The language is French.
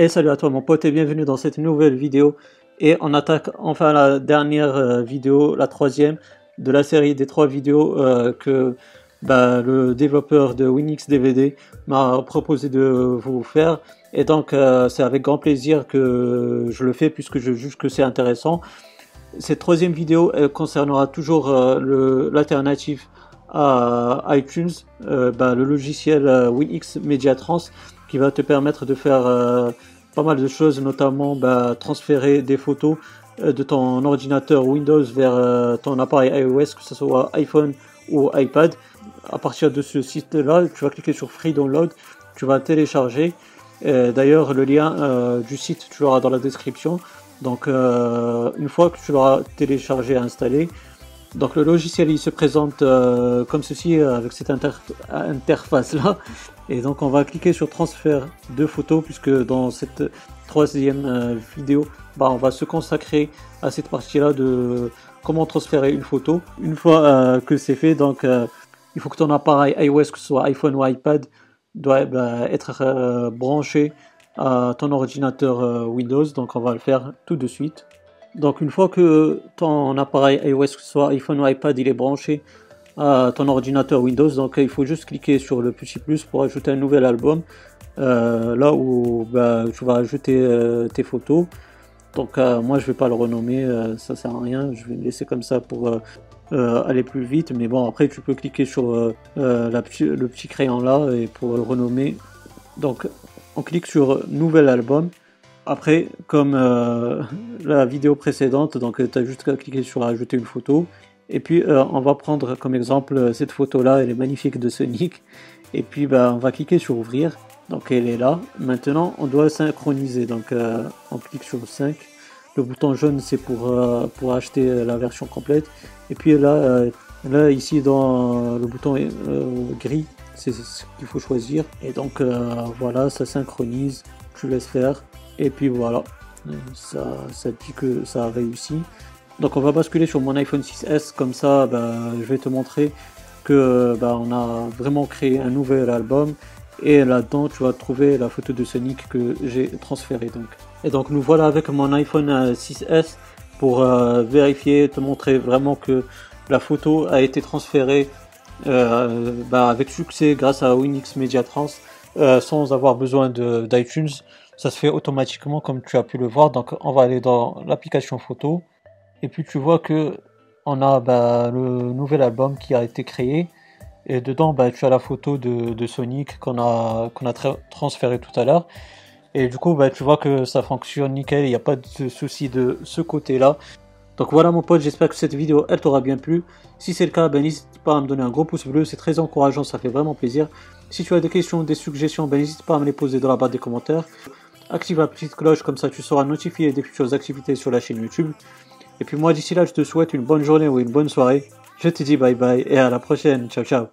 Et salut à toi mon pote et bienvenue dans cette nouvelle vidéo. Et on attaque enfin la dernière euh, vidéo, la troisième de la série des trois vidéos euh, que bah, le développeur de Winx DVD m'a proposé de vous faire. Et donc euh, c'est avec grand plaisir que je le fais puisque je juge que c'est intéressant. Cette troisième vidéo concernera toujours l'alternative à iTunes, bah, le logiciel Winx Mediatrans qui va te permettre de faire pas mal de choses, notamment bah, transférer des photos euh, de ton ordinateur Windows vers euh, ton appareil iOS, que ce soit iPhone ou iPad. À partir de ce site-là, tu vas cliquer sur Free Download, tu vas télécharger. D'ailleurs, le lien du site, tu l'auras dans la description. Donc, une fois que tu l'auras téléchargé et installé, donc le logiciel il se présente comme ceci avec cette interface là et donc on va cliquer sur transfert de photos puisque dans cette troisième euh, vidéo, bah, on va se consacrer à cette partie-là de comment transférer une photo. Une fois euh, que c'est fait, donc euh, il faut que ton appareil iOS, que ce soit iPhone ou iPad, doit bah, être branché à ton ordinateur Windows. Donc on va le faire tout de suite. Donc une fois que ton appareil iOS, soit iPhone ou iPad, il est branché à ton ordinateur Windows. Donc il faut juste cliquer sur le petit plus pour ajouter un nouvel album. Euh, là où bah, tu vas ajouter euh, tes photos. Donc euh, moi je vais pas le renommer, ça sert à rien. Je vais le laisser comme ça pour aller plus vite. Mais bon après tu peux cliquer sur le petit crayon là et pour le renommer. Donc on clique sur nouvel album. Après, comme la vidéo précédente, donc tu as juste à cliquer sur ajouter une photo et puis euh, on va prendre comme exemple euh, cette photo là, elle est magnifique de Sonic. Et puis bah, on va cliquer sur ouvrir. Donc elle est là. Maintenant on doit synchroniser. Donc euh, on clique sur 5. Le bouton jaune c'est pour, pour acheter la version complète. Et puis là, là ici dans le bouton gris, c'est ce qu'il faut choisir. Et donc voilà, ça synchronise. Tu laisses faire. Et puis voilà, ça, ça dit que ça a réussi. Donc on va basculer sur mon iPhone 6S, comme ça bah, je vais te montrer que bah, on a vraiment créé un nouvel album et là-dedans tu vas trouver la photo de Sonic que j'ai transférée. Donc. Et donc nous voilà avec mon iPhone 6S euh, pour euh, vérifier, te montrer vraiment que la photo a été transférée euh, bah, avec succès grâce à Winx Media Trans sans avoir besoin d'iTunes. Ça se fait automatiquement comme tu as pu le voir. Donc on va aller dans l'application photo. Et puis tu vois que on a bah, le nouvel album qui a été créé. Et dedans, bah, tu as la photo de, Sonic qu'on a, qu'on a transféré tout à l'heure. Et du coup, bah, tu vois que ça fonctionne nickel, il n'y a pas de souci de ce côté-là. Donc voilà mon pote, j'espère que cette vidéo, elle t'aura bien plu. Si c'est le cas, ben, n'hésite pas à me donner un gros pouce bleu, c'est très encourageant, ça fait vraiment plaisir. Si tu as des questions, des suggestions, ben, n'hésite pas à me les poser dans la barre des commentaires. Active la petite cloche, comme ça tu seras notifié des futures activités sur la chaîne YouTube. Et puis moi d'ici là, je te souhaite une bonne journée ou une bonne soirée. Je te dis bye bye et à la prochaine. Ciao ciao.